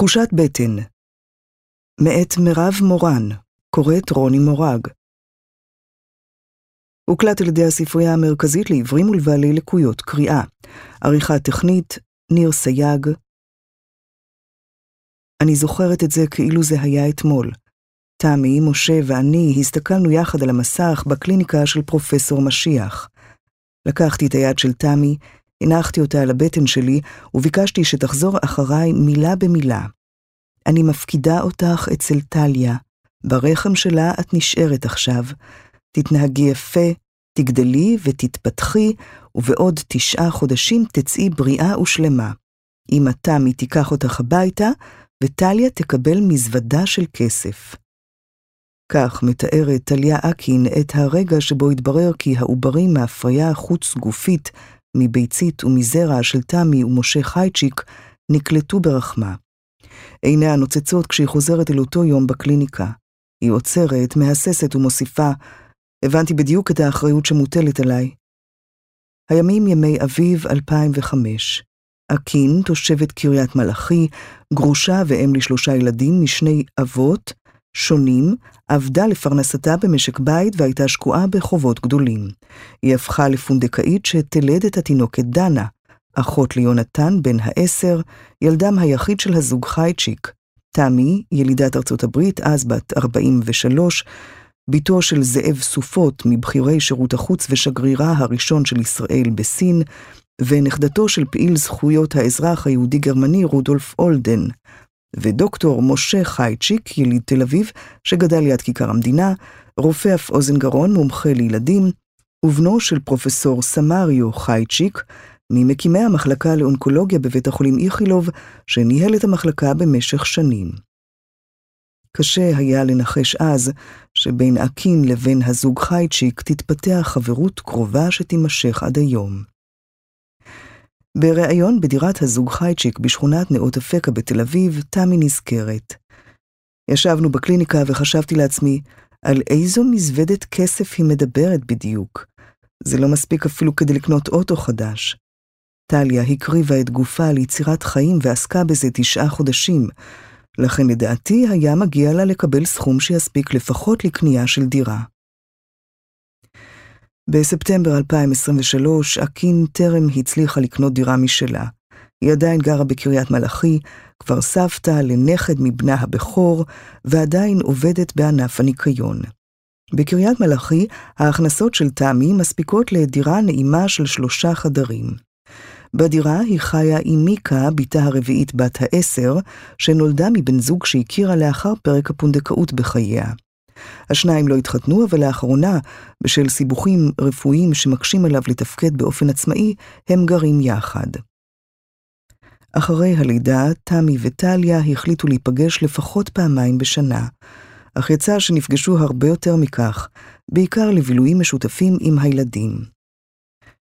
תחושת בטן מאת מירב מורן, קוראת רוני מורג. הוקלט על ידי הספרייה המרכזית לעברים ולבעלי לקויות קריאה. עריכה טכנית, ניר סייג. אני זוכרת את זה כאילו זה היה אתמול. תמי, משה ואני הסתכלנו יחד על המסך בקליניקה של פרופסור משיח. לקחתי את היד של תמי, הנחתי אותה על הבטן שלי, וביקשתי שתחזור אחריי מילה במילה. אני מפקידה אותך אצל טליה, ברחם שלה את נשארת עכשיו. תתנהגי יפה, תגדלי ותתפתחי, ובעוד תשעה חודשים תצאי בריאה ושלמה. אמא תמי תיקח אותך הביתה, וטליה תקבל מזוודה של כסף. כך מתארת טליה אקין את הרגע שבו התברר כי העוברים מהפריה חוץ-גופית, מביצית ומזרע של תמי ומשה חייצ'יק, נקלטו ברחמה. עיניה נוצצות כשהיא חוזרת אל אותו יום בקליניקה. היא עוצרת, מהססת ומוסיפה, הבנתי בדיוק את האחריות שמוטלת עליי. הימים ימי אביב 2005. אקין, תושבת קריית מלאכי, גרושה ואם לשלושה ילדים משני אבות, שונים, עבדה לפרנסתה במשק בית והייתה שקועה בחובות גדולים. היא הפכה לפונדקאית שתלד את התינוקת דנה, אחות ליונתן בן העשר, ילדם היחיד של הזוג חייצ'יק. תמי, ילידת ארצות הברית, אז בת 43, בתו של זאב סופות, מבכירי שירות החוץ ושגרירה הראשון של ישראל בסין, ונכדתו של פעיל זכויות האזרח היהודי-גרמני רודולף אולדן, ודוקטור משה חייצ'יק, יליד תל אביב, שגדל ליד כיכר המדינה, רופא אף אוזן גרון, מומחה לילדים, ובנו של פרופסור סמריו חייצ'יק, ממקימי המחלקה לאונקולוגיה בבית החולים איכילוב, שניהל את המחלקה במשך שנים. קשה היה לנחש אז שבין אקין לבין הזוג חייצ'יק תתפתח חברות קרובה שתימשך עד היום. בריאיון בדירת הזוג חייצ'יק בשכונת נאות אפקה בתל אביב, תמי נזכרת. ישבנו בקליניקה וחשבתי לעצמי, על איזו מזוודת כסף היא מדברת בדיוק. זה לא מספיק אפילו כדי לקנות אוטו חדש. טליה הקריבה את גופה ליצירת חיים ועסקה בזה תשעה חודשים, לכן לדעתי היה מגיע לה לקבל סכום שיספיק לפחות לקנייה של דירה. בספטמבר 2023, אקין טרם הצליחה לקנות דירה משלה. היא עדיין גרה בקריית מלאכי, כבר סבתא לנכד מבנה הבכור, ועדיין עובדת בענף הניקיון. בקריית מלאכי, ההכנסות של תמי מספיקות לדירה נעימה של שלושה חדרים. בדירה היא חיה עם מיקה, בתה הרביעית בת העשר, שנולדה מבן זוג שהכירה לאחר פרק הפונדקאות בחייה. השניים לא התחתנו, אבל לאחרונה, בשל סיבוכים רפואיים שמקשים עליו לתפקד באופן עצמאי, הם גרים יחד. אחרי הלידה, תמי וטליה החליטו להיפגש לפחות פעמיים בשנה, אך יצא שנפגשו הרבה יותר מכך, בעיקר לבילויים משותפים עם הילדים.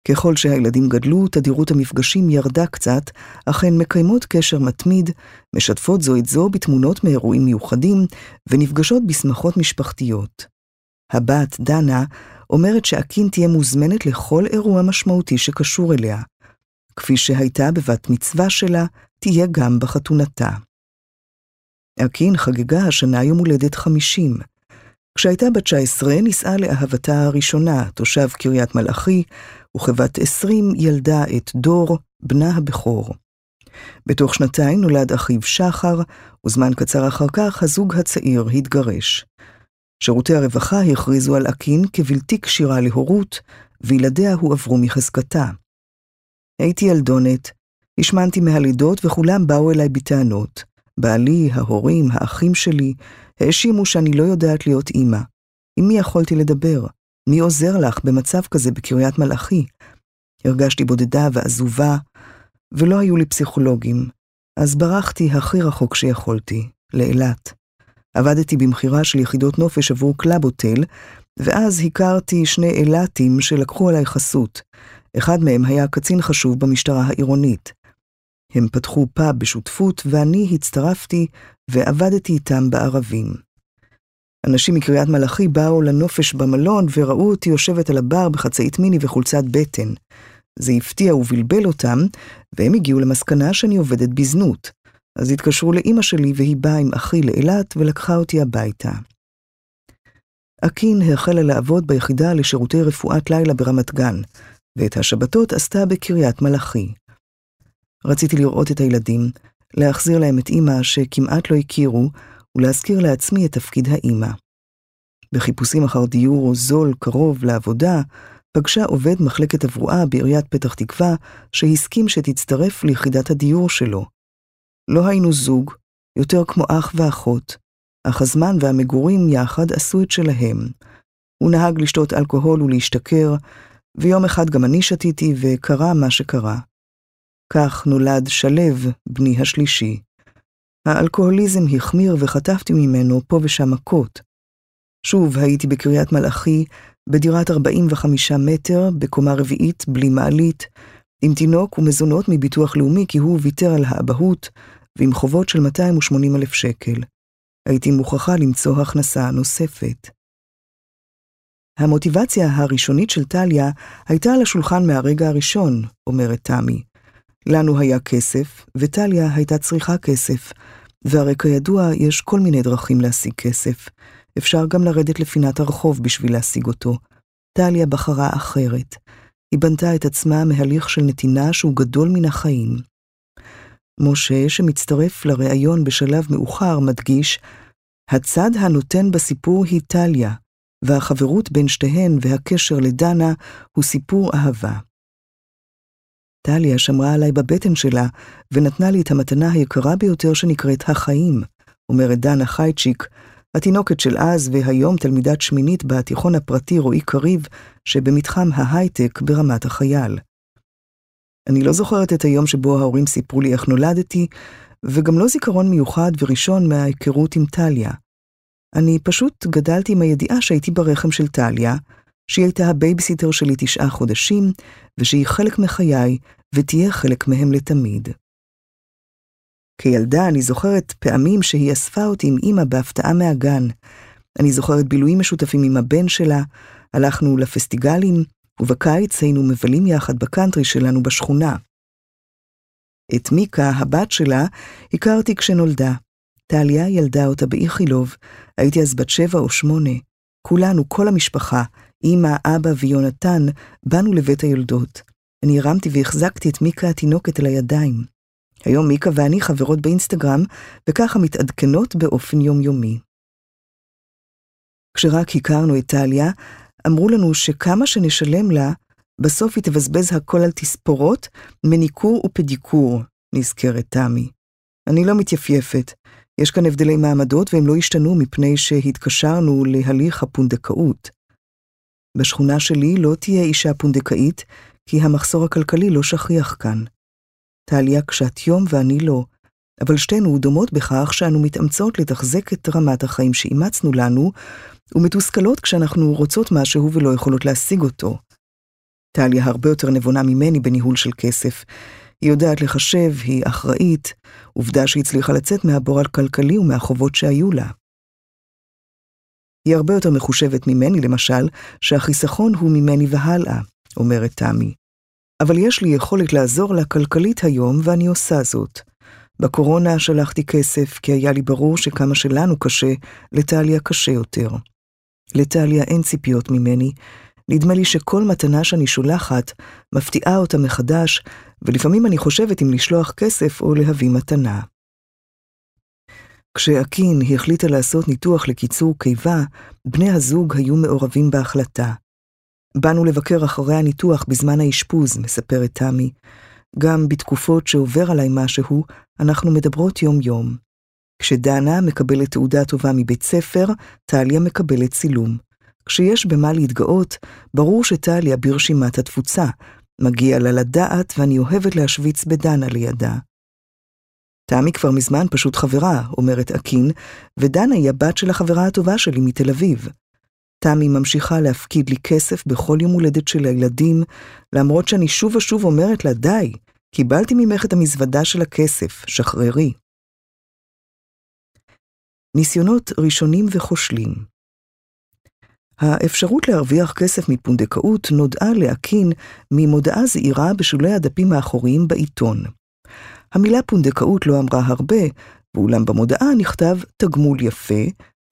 ככל שהילדים גדלו, תדירות המפגשים ירדה קצת, אך הן מקיימות קשר מתמיד, משתפות זו את זו בתמונות מאירועים מיוחדים, ונפגשות בשמחות משפחתיות. הבת, דנה, אומרת שאקין תהיה מוזמנת לכל אירוע משמעותי שקשור אליה. כפי שהייתה בבת מצווה שלה, תהיה גם בחתונתה. אקין חגגה השנה יום הולדת 50. כשהייתה בת 19, נישאה לאהבתה הראשונה, תושב קריית מלאכי, וכבת עשרים ילדה את דור, בנה הבכור. בתוך שנתיים נולד אחיו שחר, וזמן קצר אחר כך הזוג הצעיר התגרש. שירותי הרווחה הכריזו על אקין כבלתי כשירה להורות, וילדיה הועברו מחזקתה. הייתי ילדונת, השמנתי מהלידות וכולם באו אליי בטענות. בעלי, ההורים, האחים שלי, האשימו שאני לא יודעת להיות אימא. עם מי יכולתי לדבר? מי עוזר לך במצב כזה בקריית מלאכי? הרגשתי בודדה ועזובה, ולא היו לי פסיכולוגים, אז ברחתי הכי רחוק שיכולתי, לאילת. עבדתי במכירה של יחידות נופש עבור קלאבוטל, ואז הכרתי שני אילתים שלקחו עליי חסות. אחד מהם היה קצין חשוב במשטרה העירונית. הם פתחו פאב בשותפות, ואני הצטרפתי ועבדתי איתם בערבים. אנשים מקריית מלאכי באו לנופש במלון וראו אותי יושבת על הבר בחצאית מיני וחולצת בטן. זה הפתיע ובלבל אותם, והם הגיעו למסקנה שאני עובדת בזנות. אז התקשרו לאימא שלי והיא באה עם אחי לאילת ולקחה אותי הביתה. אקין החלה לעבוד ביחידה לשירותי רפואת לילה ברמת גן, ואת השבתות עשתה בקריית מלאכי. רציתי לראות את הילדים, להחזיר להם את אימא שכמעט לא הכירו, ולהזכיר לעצמי את תפקיד האימא. בחיפושים אחר דיור זול קרוב לעבודה, פגשה עובד מחלקת הברואה בעיריית פתח תקווה, שהסכים שתצטרף ליחידת הדיור שלו. לא היינו זוג, יותר כמו אח ואחות, אך הזמן והמגורים יחד עשו את שלהם. הוא נהג לשתות אלכוהול ולהשתכר, ויום אחד גם אני שתיתי וקרה מה שקרה. כך נולד שלו, בני השלישי. האלכוהוליזם החמיר וחטפתי ממנו פה ושם מכות. שוב הייתי בקריית מלאכי, בדירת 45 מטר, בקומה רביעית, בלי מעלית, עם תינוק ומזונות מביטוח לאומי כי הוא ויתר על האבהות, ועם חובות של 280 אלף שקל. הייתי מוכרחה למצוא הכנסה נוספת. המוטיבציה הראשונית של טליה הייתה על השולחן מהרגע הראשון, אומרת תמי. לנו היה כסף, וטליה הייתה צריכה כסף, והרי כידוע יש כל מיני דרכים להשיג כסף. אפשר גם לרדת לפינת הרחוב בשביל להשיג אותו. טליה בחרה אחרת. היא בנתה את עצמה מהליך של נתינה שהוא גדול מן החיים. משה, שמצטרף לראיון בשלב מאוחר, מדגיש, הצד הנותן בסיפור היא טליה, והחברות בין שתיהן והקשר לדנה הוא סיפור אהבה. טליה שמרה עליי בבטן שלה, ונתנה לי את המתנה היקרה ביותר שנקראת החיים, אומרת דנה חייצ'יק, התינוקת של אז והיום תלמידת שמינית בתיכון הפרטי רועי קריב, שבמתחם ההייטק ברמת החייל. אני לא זוכרת את היום שבו ההורים סיפרו לי איך נולדתי, וגם לא זיכרון מיוחד וראשון מההיכרות עם טליה. אני פשוט גדלתי עם הידיעה שהייתי ברחם של טליה, שהיא הייתה הבייביסיטר שלי תשעה חודשים, ושהיא חלק מחיי, ותהיה חלק מהם לתמיד. כילדה אני זוכרת פעמים שהיא אספה אותי עם אמא בהפתעה מהגן. אני זוכרת בילויים משותפים עם הבן שלה, הלכנו לפסטיגלים, ובקיץ היינו מבלים יחד בקאנטרי שלנו בשכונה. את מיקה, הבת שלה, הכרתי כשנולדה. טליה ילדה אותה באיכילוב, הייתי אז בת שבע או שמונה. כולנו, כל המשפחה, אמא, אבא ויונתן, באנו לבית היולדות. אני הרמתי והחזקתי את מיקה התינוקת על הידיים. היום מיקה ואני חברות באינסטגרם, וככה מתעדכנות באופן יומיומי. כשרק הכרנו את טליה, אמרו לנו שכמה שנשלם לה, בסוף היא תבזבז הכל על תספורות, מניקור ופדיקור, נזכרת תמי. אני לא מתייפייפת. יש כאן הבדלי מעמדות והם לא השתנו מפני שהתקשרנו להליך הפונדקאות. בשכונה שלי לא תהיה אישה פונדקאית, כי המחסור הכלכלי לא שכיח כאן. טליה קשת יום ואני לא, אבל שתינו דומות בכך שאנו מתאמצות לתחזק את רמת החיים שאימצנו לנו, ומתוסכלות כשאנחנו רוצות משהו ולא יכולות להשיג אותו. טליה הרבה יותר נבונה ממני בניהול של כסף. היא יודעת לחשב, היא אחראית, עובדה שהצליחה לצאת מהבור הכלכלי ומהחובות שהיו לה. היא הרבה יותר מחושבת ממני, למשל, שהחיסכון הוא ממני והלאה, אומרת תמי. אבל יש לי יכולת לעזור לה כלכלית היום, ואני עושה זאת. בקורונה שלחתי כסף, כי היה לי ברור שכמה שלנו קשה, לטליה קשה יותר. לטליה אין ציפיות ממני, נדמה לי שכל מתנה שאני שולחת מפתיעה אותה מחדש, ולפעמים אני חושבת אם לשלוח כסף או להביא מתנה. כשאקין החליטה לעשות ניתוח לקיצור קיבה, בני הזוג היו מעורבים בהחלטה. באנו לבקר אחרי הניתוח בזמן האשפוז, מספרת תמי. גם בתקופות שעובר עליי משהו, אנחנו מדברות יום-יום. כשדנה מקבלת תעודה טובה מבית ספר, טליה מקבלת צילום. כשיש במה להתגאות, ברור שטליה ברשימת התפוצה. מגיע לה לדעת ואני אוהבת להשוויץ בדנה לידה. תמי כבר מזמן פשוט חברה, אומרת אקין, ודנה היא הבת של החברה הטובה שלי מתל אביב. תמי ממשיכה להפקיד לי כסף בכל יום הולדת של הילדים, למרות שאני שוב ושוב אומרת לה, די, קיבלתי ממך את המזוודה של הכסף, שחררי. ניסיונות ראשונים וכושלים האפשרות להרוויח כסף מפונדקאות נודעה לאקין ממודעה זעירה בשולי הדפים האחוריים בעיתון. המילה פונדקאות לא אמרה הרבה, ואולם במודעה נכתב תגמול יפה,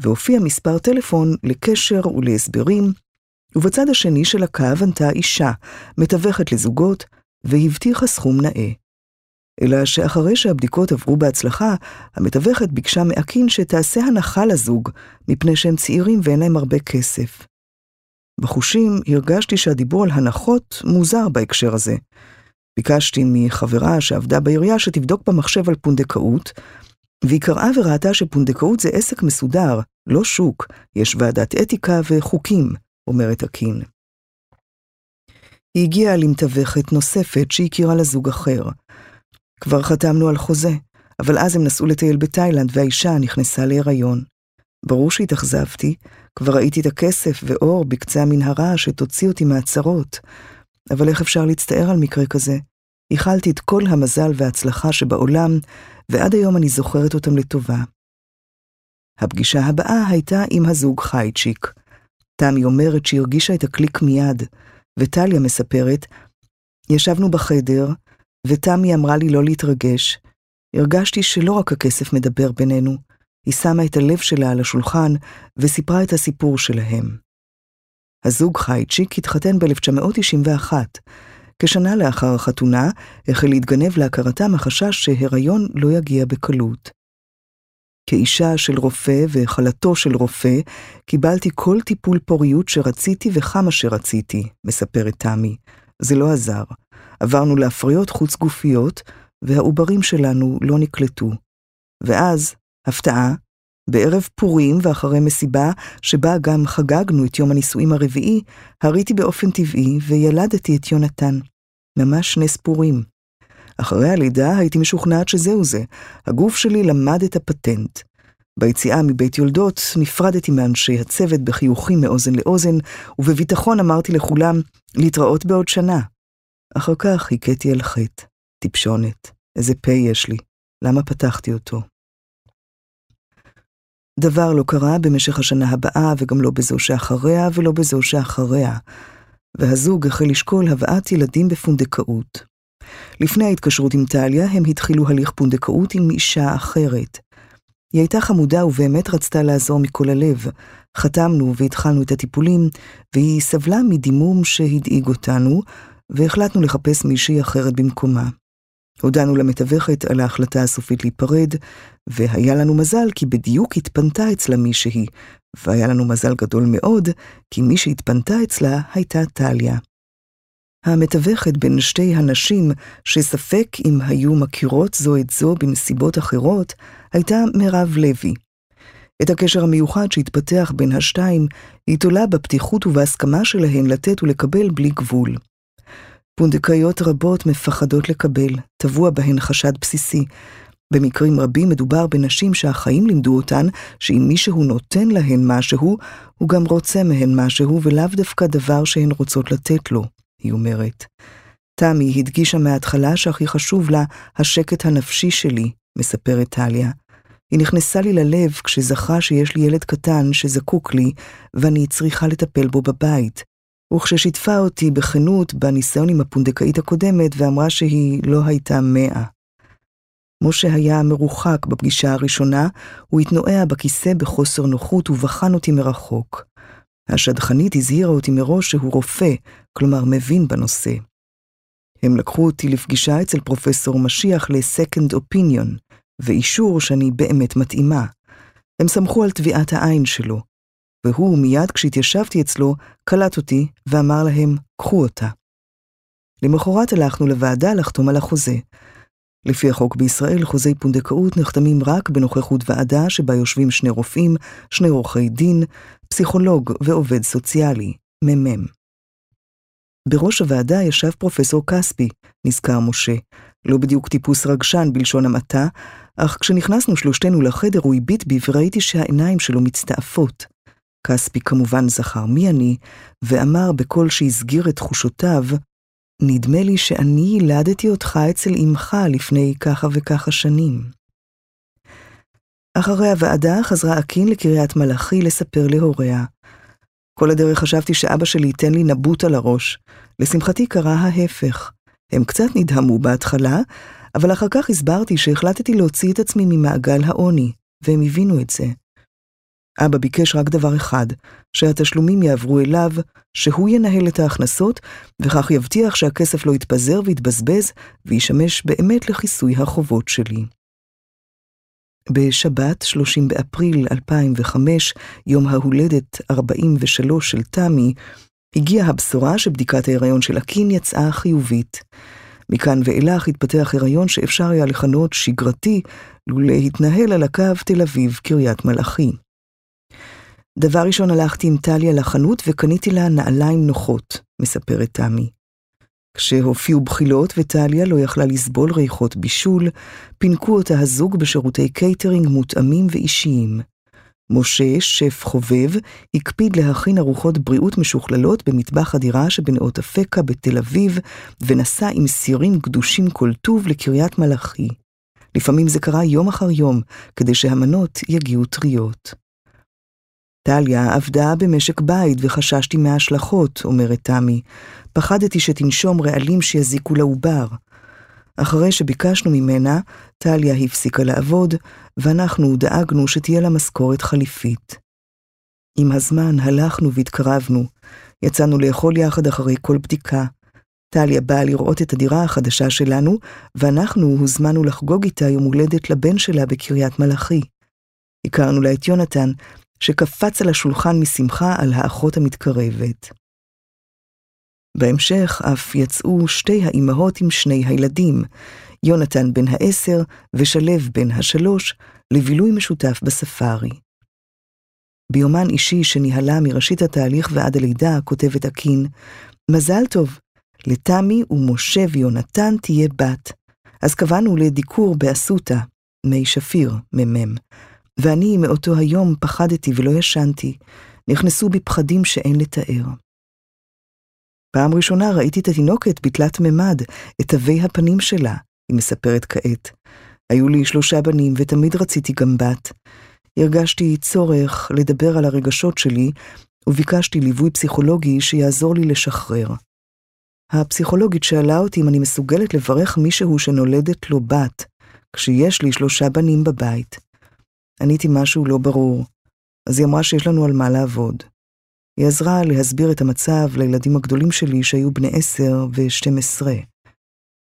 והופיע מספר טלפון לקשר ולהסברים, ובצד השני של הקו ענתה אישה, מתווכת לזוגות, והבטיחה סכום נאה. אלא שאחרי שהבדיקות עברו בהצלחה, המתווכת ביקשה מאקין שתעשה הנחה לזוג, מפני שהם צעירים ואין להם הרבה כסף. בחושים הרגשתי שהדיבור על הנחות מוזר בהקשר הזה. ביקשתי מחברה שעבדה בעירייה שתבדוק במחשב על פונדקאות, והיא קראה וראתה שפונדקאות זה עסק מסודר, לא שוק, יש ועדת אתיקה וחוקים, אומרת הקין. היא הגיעה למתווכת נוספת שהכירה לזוג אחר. כבר חתמנו על חוזה, אבל אז הם נסעו לטייל בתאילנד והאישה נכנסה להיריון. ברור שהתאכזבתי, כבר ראיתי את הכסף ואור בקצה המנהרה שתוציא אותי מהצרות. אבל איך אפשר להצטער על מקרה כזה? איחלתי את כל המזל וההצלחה שבעולם, ועד היום אני זוכרת אותם לטובה. הפגישה הבאה הייתה עם הזוג חייצ'יק. תמי אומרת שהרגישה את הקליק מיד, וטליה מספרת, ישבנו בחדר, ותמי אמרה לי לא להתרגש. הרגשתי שלא רק הכסף מדבר בינינו, היא שמה את הלב שלה על השולחן וסיפרה את הסיפור שלהם. הזוג חייצ'יק התחתן ב-1991. כשנה לאחר החתונה, החל להתגנב להכרתם החשש שהיריון לא יגיע בקלות. כאישה של רופא והחלתו של רופא, קיבלתי כל טיפול פוריות שרציתי וכמה שרציתי, מספרת תמי. זה לא עזר. עברנו להפריות חוץ גופיות, והעוברים שלנו לא נקלטו. ואז, הפתעה, בערב פורים ואחרי מסיבה, שבה גם חגגנו את יום הנישואים הרביעי, הריתי באופן טבעי וילדתי את יונתן. ממש נס פורים. אחרי הלידה הייתי משוכנעת שזהו זה, הגוף שלי למד את הפטנט. ביציאה מבית יולדות נפרדתי מאנשי הצוות בחיוכים מאוזן לאוזן, ובביטחון אמרתי לכולם, להתראות בעוד שנה. אחר כך הכיתי על חטא, טיפשונת, איזה פה יש לי, למה פתחתי אותו? דבר לא קרה במשך השנה הבאה, וגם לא בזו שאחריה, ולא בזו שאחריה, והזוג החל לשקול הבאת ילדים בפונדקאות. לפני ההתקשרות עם טליה, הם התחילו הליך פונדקאות עם אישה אחרת. היא הייתה חמודה ובאמת רצתה לעזור מכל הלב. חתמנו והתחלנו את הטיפולים, והיא סבלה מדימום שהדאיג אותנו, והחלטנו לחפש מישהי אחרת במקומה. הודענו למתווכת על ההחלטה הסופית להיפרד, והיה לנו מזל כי בדיוק התפנתה אצלה מישהי, והיה לנו מזל גדול מאוד, כי מי שהתפנתה אצלה הייתה טליה. המתווכת בין שתי הנשים, שספק אם היו מכירות זו את זו בנסיבות אחרות, הייתה מירב לוי. את הקשר המיוחד שהתפתח בין השתיים, היא תולה בפתיחות ובהסכמה שלהן לתת ולקבל בלי גבול. פונדקאיות רבות מפחדות לקבל, טבוע בהן חשד בסיסי. במקרים רבים מדובר בנשים שהחיים לימדו אותן שאם מישהו נותן להן משהו, הוא גם רוצה מהן משהו ולאו דווקא דבר שהן רוצות לתת לו, היא אומרת. תמי הדגישה מההתחלה שהכי חשוב לה השקט הנפשי שלי, מספרת טליה. היא נכנסה לי ללב כשזכרה שיש לי ילד קטן שזקוק לי, ואני צריכה לטפל בו בבית. וכששיתפה אותי בכנות בניסיון עם הפונדקאית הקודמת ואמרה שהיא לא הייתה מאה. משה היה מרוחק בפגישה הראשונה, הוא התנועע בכיסא בחוסר נוחות ובחן אותי מרחוק. השדכנית הזהירה אותי מראש שהוא רופא, כלומר מבין בנושא. הם לקחו אותי לפגישה אצל פרופסור משיח ל-Second Opinion, ואישור שאני באמת מתאימה. הם סמכו על טביעת העין שלו, והוא מיד כשהתיישבתי אצלו, קלט אותי ואמר להם, קחו אותה. למחרת הלכנו לוועדה לחתום על החוזה. לפי החוק בישראל, חוזי פונדקאות נחתמים רק בנוכחות ועדה שבה יושבים שני רופאים, שני עורכי דין, פסיכולוג ועובד סוציאלי, מ"מ. בראש הוועדה ישב פרופסור כספי, נזכר משה. לא בדיוק טיפוס רגשן בלשון המעטה, אך כשנכנסנו שלושתנו לחדר הוא הביט בי וראיתי שהעיניים שלו מצטעפות. כספי כמובן זכר מי אני, ואמר בקול שהסגיר את תחושותיו, נדמה לי שאני ילדתי אותך אצל אמך לפני ככה וככה שנים. אחרי הוועדה חזרה אקין לקריית מלאכי לספר להוריה. כל הדרך חשבתי שאבא שלי ייתן לי נבוט על הראש. לשמחתי קרה ההפך. הם קצת נדהמו בהתחלה, אבל אחר כך הסברתי שהחלטתי להוציא את עצמי ממעגל העוני, והם הבינו את זה. אבא ביקש רק דבר אחד, שהתשלומים יעברו אליו, שהוא ינהל את ההכנסות, וכך יבטיח שהכסף לא יתפזר ויתבזבז, וישמש באמת לכיסוי החובות שלי. בשבת, 30 באפריל 2005, יום ההולדת 43 של תמי, הגיעה הבשורה שבדיקת ההיריון של הקין יצאה חיובית. מכאן ואילך התפתח הריון שאפשר היה לכנות שגרתי, לולא התנהל על הקו תל אביב-קריית מלאכי. דבר ראשון הלכתי עם טליה לחנות וקניתי לה נעליים נוחות, מספרת תמי. כשהופיעו בחילות וטליה לא יכלה לסבול ריחות בישול, פינקו אותה הזוג בשירותי קייטרינג מותאמים ואישיים. משה, שף חובב, הקפיד להכין ארוחות בריאות משוכללות במטבח הדירה שבנאות אפקה בתל אביב, ונסע עם סירים גדושים כל טוב לקריית מלאכי. לפעמים זה קרה יום אחר יום, כדי שהמנות יגיעו טריות. טליה עבדה במשק בית וחששתי מההשלכות, אומרת תמי. פחדתי שתנשום רעלים שיזיקו לעובר. אחרי שביקשנו ממנה, טליה הפסיקה לעבוד, ואנחנו דאגנו שתהיה לה משכורת חליפית. עם הזמן הלכנו והתקרבנו, יצאנו לאכול יחד אחרי כל בדיקה. טליה באה לראות את הדירה החדשה שלנו, ואנחנו הוזמנו לחגוג איתה יום הולדת לבן שלה בקריית מלאכי. הכרנו לה את יונתן, שקפץ על השולחן משמחה על האחות המתקרבת. בהמשך אף יצאו שתי האימהות עם שני הילדים, יונתן בן העשר ושלו בן השלוש, לבילוי משותף בספארי. ביומן אישי שניהלה מראשית התהליך ועד הלידה, כותבת הקין, מזל טוב, לתמי ומשה ויונתן תהיה בת. אז קבענו לדיקור באסותא, מי שפיר, מ"מ. ואני מאותו היום פחדתי ולא ישנתי, נכנסו בי פחדים שאין לתאר. פעם ראשונה ראיתי את התינוקת בתלת ממד, את תווי הפנים שלה, היא מספרת כעת. היו לי שלושה בנים ותמיד רציתי גם בת. הרגשתי צורך לדבר על הרגשות שלי, וביקשתי ליווי פסיכולוגי שיעזור לי לשחרר. הפסיכולוגית שאלה אותי אם אני מסוגלת לברך מישהו שנולדת לו בת, כשיש לי שלושה בנים בבית. עניתי משהו לא ברור, אז היא אמרה שיש לנו על מה לעבוד. היא עזרה להסביר את המצב לילדים הגדולים שלי שהיו בני עשר ושתים עשרה.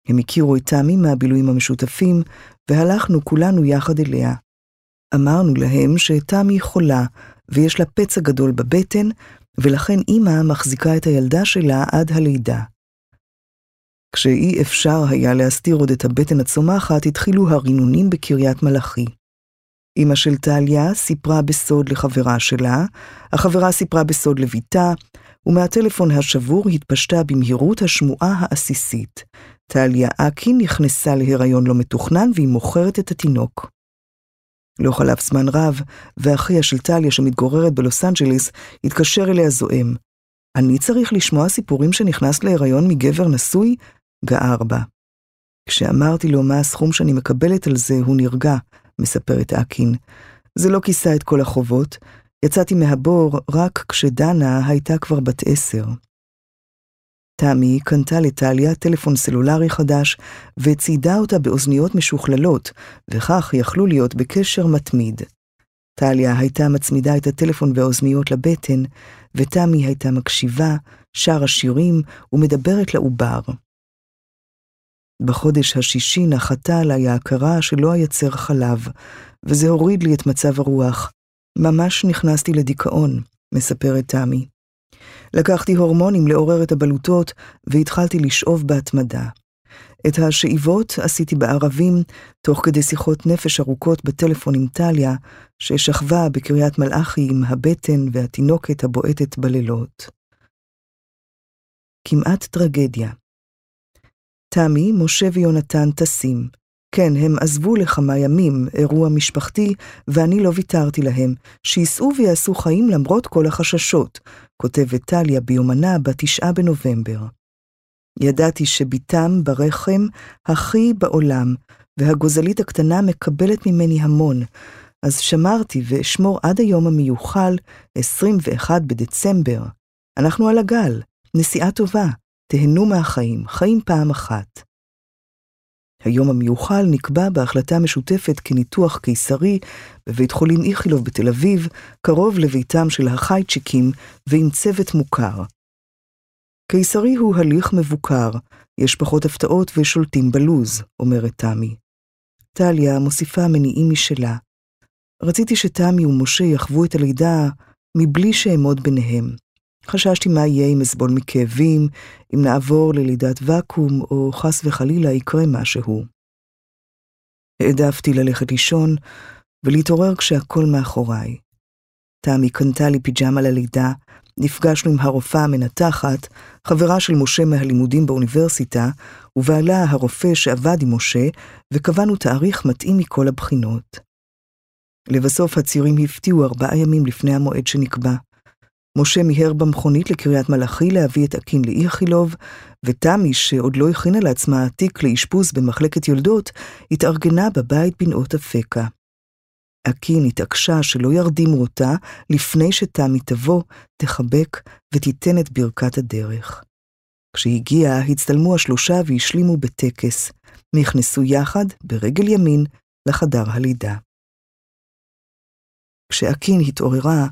הם הכירו את תמי מהבילויים המשותפים, והלכנו כולנו יחד אליה. אמרנו להם שתמי חולה, ויש לה פצע גדול בבטן, ולכן אמא מחזיקה את הילדה שלה עד הלידה. כשאי אפשר היה להסתיר עוד את הבטן הצומחת, התחילו הרינונים בקריית מלאכי. אמא של טליה סיפרה בסוד לחברה שלה, החברה סיפרה בסוד לביתה, ומהטלפון השבור התפשטה במהירות השמועה העסיסית. טליה אקי נכנסה להיריון לא מתוכנן והיא מוכרת את התינוק. לא חלף זמן רב, ואחיה של טליה שמתגוררת בלוס אנג'ליס התקשר אליה זועם. אני צריך לשמוע סיפורים שנכנס להיריון מגבר נשוי? גער בה. כשאמרתי לו מה הסכום שאני מקבלת על זה, הוא נרגע, מספרת אקין. זה לא כיסה את כל החובות, יצאתי מהבור רק כשדנה הייתה כבר בת עשר. תמי קנתה לטליה טלפון סלולרי חדש וציידה אותה באוזניות משוכללות, וכך יכלו להיות בקשר מתמיד. טליה הייתה מצמידה את הטלפון והאוזניות לבטן, ותמי הייתה מקשיבה, שרה שירים ומדברת לעובר. בחודש השישי נחתה עליי ההכרה שלא אייצר חלב, וזה הוריד לי את מצב הרוח. ממש נכנסתי לדיכאון, מספרת תמי. לקחתי הורמונים לעורר את הבלוטות, והתחלתי לשאוב בהתמדה. את השאיבות עשיתי בערבים, תוך כדי שיחות נפש ארוכות בטלפון עם טליה, ששכבה בקריית מלאכי עם הבטן והתינוקת הבועטת בלילות. כמעט טרגדיה. תמי, משה ויונתן טסים. כן, הם עזבו לכמה ימים, אירוע משפחתי, ואני לא ויתרתי להם, שייסעו ויעשו חיים למרות כל החששות, כותבת טליה ביומנה בתשעה בנובמבר. ידעתי שבתם ברחם הכי בעולם, והגוזלית הקטנה מקבלת ממני המון, אז שמרתי ואשמור עד היום המיוחל, 21 בדצמבר. אנחנו על הגל, נסיעה טובה. תהנו מהחיים, חיים פעם אחת. היום המיוחל נקבע בהחלטה משותפת כניתוח קיסרי בבית חולים איכילוב בתל אביב, קרוב לביתם של החייצ'יקים ועם צוות מוכר. קיסרי הוא הליך מבוקר, יש פחות הפתעות ושולטים בלוז, אומרת תמי. טליה מוסיפה מניעים משלה. רציתי שתמי ומשה יחוו את הלידה מבלי שאעמוד ביניהם. חששתי מה יהיה אם אסבול מכאבים, אם נעבור ללידת ואקום, או חס וחלילה יקרה משהו. העדפתי ללכת לישון ולהתעורר כשהכל מאחוריי. תמי קנתה לי פיג'מה ללידה, נפגשנו עם הרופאה המנתחת, חברה של משה מהלימודים באוניברסיטה, ובעלה הרופא שעבד עם משה, וקבענו תאריך מתאים מכל הבחינות. לבסוף הציורים הפתיעו ארבעה ימים לפני המועד שנקבע. משה מיהר במכונית לקריית מלאכי להביא את אקין לאיכילוב, ותמי, שעוד לא הכינה לעצמה תיק לאשפוז במחלקת יולדות, התארגנה בבית בנאות אפקה. אקין התעקשה שלא ירדימו אותה לפני שתמי תבוא, תחבק ותיתן את ברכת הדרך. כשהגיעה, הצטלמו השלושה והשלימו בטקס. נכנסו יחד, ברגל ימין, לחדר הלידה. כשאקין התעוררה,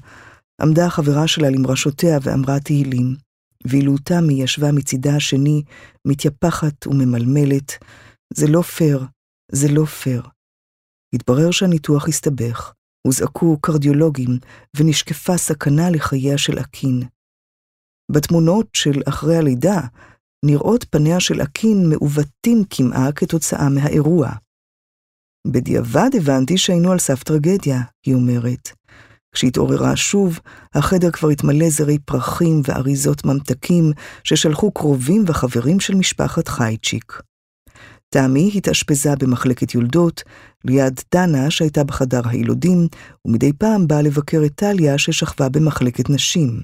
עמדה החברה שלה למרשותיה ואמרה תהילים, ואילו תמי ישבה מצידה השני, מתייפחת וממלמלת, זה לא פייר, זה לא פייר. התברר שהניתוח הסתבך, הוזעקו קרדיולוגים, ונשקפה סכנה לחייה של אקין. בתמונות של אחרי הלידה, נראות פניה של אקין מעוותים כמעה כתוצאה מהאירוע. בדיעבד הבנתי שהיינו על סף טרגדיה, היא אומרת. כשהתעוררה שוב, החדר כבר התמלא זרי פרחים ואריזות ממתקים ששלחו קרובים וחברים של משפחת חייצ'יק. תמי התאשפזה במחלקת יולדות, ליד דנה שהייתה בחדר הילודים, ומדי פעם באה לבקר את טליה ששכבה במחלקת נשים.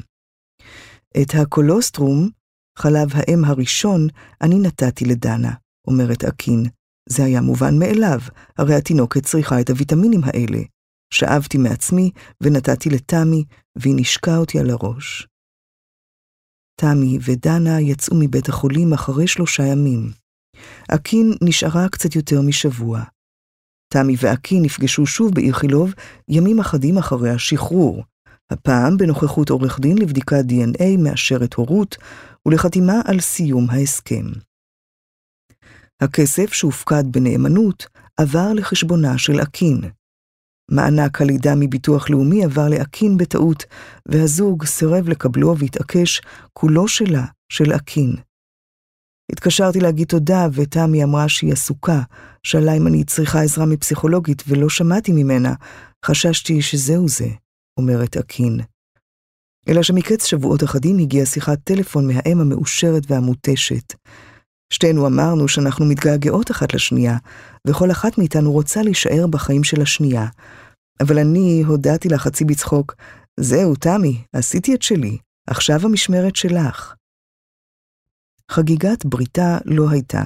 את הקולוסטרום, חלב האם הראשון, אני נתתי לדנה, אומרת אקין. זה היה מובן מאליו, הרי התינוקת צריכה את הוויטמינים האלה. שאבתי מעצמי ונתתי לתמי, והיא נשקה אותי על הראש. תמי ודנה יצאו מבית החולים אחרי שלושה ימים. אקין נשארה קצת יותר משבוע. תמי ואקין נפגשו שוב באיכילוב ימים אחדים אחרי השחרור, הפעם בנוכחות עורך דין לבדיקת DNA מאשרת הורות ולחתימה על סיום ההסכם. הכסף שהופקד בנאמנות עבר לחשבונה של אקין. מענק הלידה מביטוח לאומי עבר לאקין בטעות, והזוג סירב לקבלו והתעקש כולו שלה, של אקין. התקשרתי להגיד תודה, ותמי אמרה שהיא עסוקה, שאלה אם אני צריכה עזרה מפסיכולוגית, ולא שמעתי ממנה. חששתי שזהו זה, אומרת אקין. אלא שמקץ שבועות אחדים הגיעה שיחת טלפון מהאם המאושרת והמותשת. שתינו אמרנו שאנחנו מתגעגעות אחת לשנייה, וכל אחת מאיתנו רוצה להישאר בחיים של השנייה. אבל אני הודעתי לה חצי בצחוק, זהו, תמי, עשיתי את שלי, עכשיו המשמרת שלך. חגיגת בריתה לא הייתה.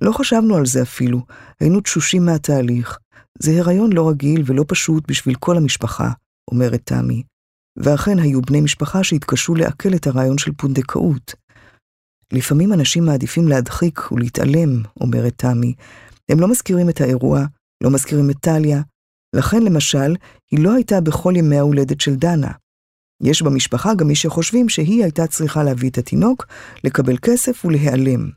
לא חשבנו על זה אפילו, היינו תשושים מהתהליך. זה הריון לא רגיל ולא פשוט בשביל כל המשפחה, אומרת תמי. ואכן היו בני משפחה שהתקשו לעכל את הרעיון של פונדקאות. לפעמים אנשים מעדיפים להדחיק ולהתעלם, אומרת תמי. הם לא מזכירים את האירוע, לא מזכירים את טליה. לכן, למשל, היא לא הייתה בכל ימי ההולדת של דנה. יש במשפחה גם מי שחושבים שהיא הייתה צריכה להביא את התינוק, לקבל כסף ולהיעלם.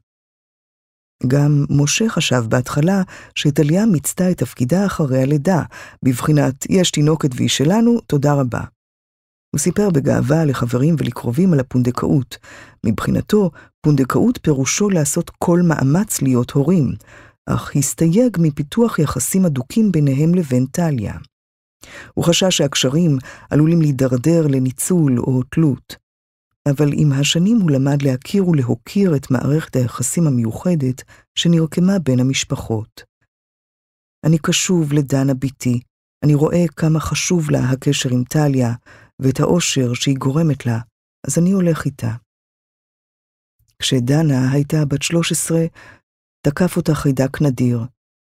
גם משה חשב בהתחלה שטליה מיצתה את תפקידה אחרי הלידה, בבחינת יש תינוקת והיא שלנו, תודה רבה. הוא סיפר בגאווה לחברים ולקרובים על הפונדקאות. מבחינתו, פונדקאות פירושו לעשות כל מאמץ להיות הורים, אך הסתייג מפיתוח יחסים אדוקים ביניהם לבין טליה. הוא חשש שהקשרים עלולים להידרדר לניצול או תלות. אבל עם השנים הוא למד להכיר ולהוקיר את מערכת היחסים המיוחדת שנרקמה בין המשפחות. אני קשוב לדנה בתי, אני רואה כמה חשוב לה הקשר עם טליה, ואת האושר שהיא גורמת לה, אז אני הולך איתה. כשדנה הייתה בת 13, תקף אותה חידק נדיר.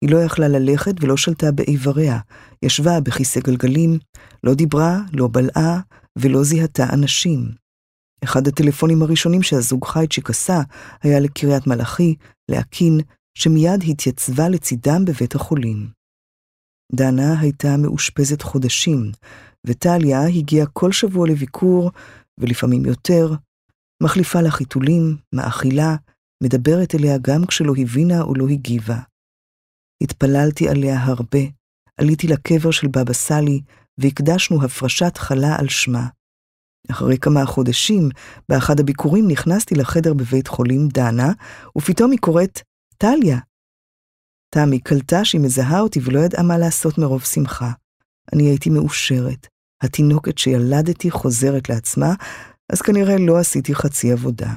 היא לא יכלה ללכת ולא שלטה באיבריה, ישבה בכיסא גלגלים, לא דיברה, לא בלעה ולא זיהתה אנשים. אחד הטלפונים הראשונים שהזוג חייצ'יק עשה היה לקריית מלאכי, לאקין שמיד התייצבה לצידם בבית החולים. דנה הייתה מאושפזת חודשים, וטליה הגיעה כל שבוע לביקור, ולפעמים יותר, מחליפה לה חיתולים, מאכילה, מדברת אליה גם כשלא הבינה או לא הגיבה. התפללתי עליה הרבה, עליתי לקבר של בבא סאלי, והקדשנו הפרשת חלה על שמה. אחרי כמה חודשים, באחד הביקורים נכנסתי לחדר בבית חולים דנה, ופתאום היא קוראת, טליה. תמי קלטה שהיא מזהה אותי ולא ידעה מה לעשות מרוב שמחה. אני הייתי מאושרת. התינוקת שילדתי חוזרת לעצמה, אז כנראה לא עשיתי חצי עבודה.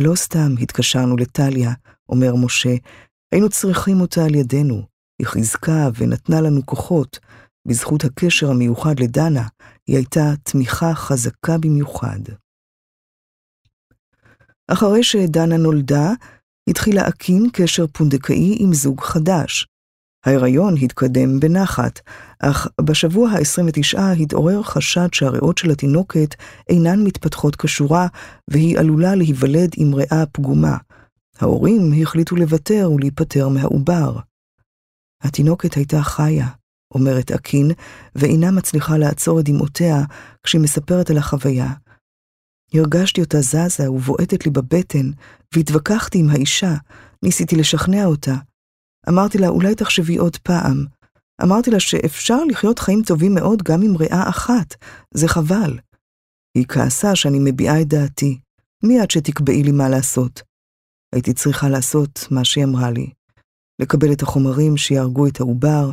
לא סתם התקשרנו לטליה, אומר משה, היינו צריכים אותה על ידינו. היא חיזקה ונתנה לנו כוחות. בזכות הקשר המיוחד לדנה, היא הייתה תמיכה חזקה במיוחד. אחרי שדנה נולדה, התחילה אקין קשר פונדקאי עם זוג חדש. ההיריון התקדם בנחת, אך בשבוע ה-29 התעורר חשד שהריאות של התינוקת אינן מתפתחות כשורה, והיא עלולה להיוולד עם ריאה פגומה. ההורים החליטו לוותר ולהיפטר מהעובר. התינוקת הייתה חיה, אומרת אקין, ואינה מצליחה לעצור את דמעותיה כשהיא מספרת על החוויה. הרגשתי אותה זזה ובועטת לי בבטן, והתווכחתי עם האישה, ניסיתי לשכנע אותה. אמרתי לה, אולי תחשבי עוד פעם. אמרתי לה שאפשר לחיות חיים טובים מאוד גם עם ריאה אחת, זה חבל. היא כעסה שאני מביעה את דעתי, מי את שתקבעי לי מה לעשות? הייתי צריכה לעשות מה שהיא אמרה לי, לקבל את החומרים שיהרגו את העובר,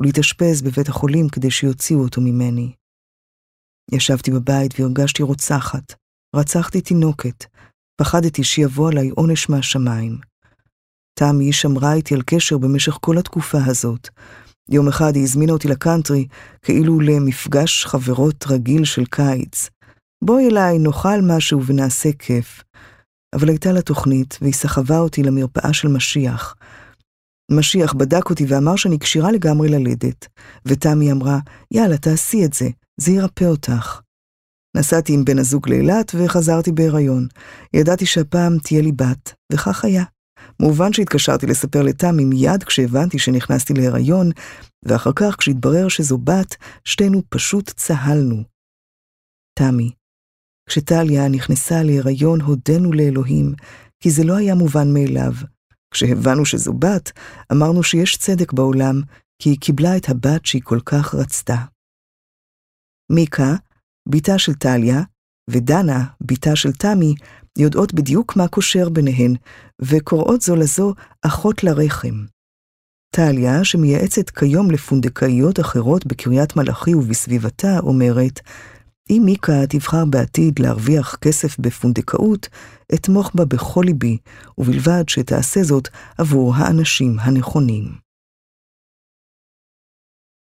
ולהתאשפז בבית החולים כדי שיוציאו אותו ממני. ישבתי בבית והרגשתי רוצחת. רצחתי תינוקת. פחדתי שיבוא עליי עונש מהשמיים. תמי שמרה איתי על קשר במשך כל התקופה הזאת. יום אחד היא הזמינה אותי לקאנטרי, כאילו למפגש חברות רגיל של קיץ. בואי אליי, נאכל משהו ונעשה כיף. אבל הייתה לה תוכנית, והיא סחבה אותי למרפאה של משיח. משיח בדק אותי ואמר שאני כשירה לגמרי ללדת, ותמי אמרה, יאללה, תעשי את זה, זה ירפא אותך. נסעתי עם בן הזוג לאילת וחזרתי בהיריון. ידעתי שהפעם תהיה לי בת, וכך היה. מובן שהתקשרתי לספר לתמי מיד כשהבנתי שנכנסתי להיריון, ואחר כך כשהתברר שזו בת, שתינו פשוט צהלנו. תמי, כשטליה נכנסה להיריון הודינו לאלוהים, כי זה לא היה מובן מאליו. כשהבנו שזו בת, אמרנו שיש צדק בעולם, כי היא קיבלה את הבת שהיא כל כך רצתה. מיקה, בתה של טליה, ודנה, בתה של תמי, יודעות בדיוק מה קושר ביניהן, וקוראות זו לזו אחות לרחם. טליה, שמייעצת כיום לפונדקאיות אחרות בקריית מלאכי ובסביבתה, אומרת, אם מיקה תבחר בעתיד להרוויח כסף בפונדקאות, אתמוך בה בכל ליבי, ובלבד שתעשה זאת עבור האנשים הנכונים.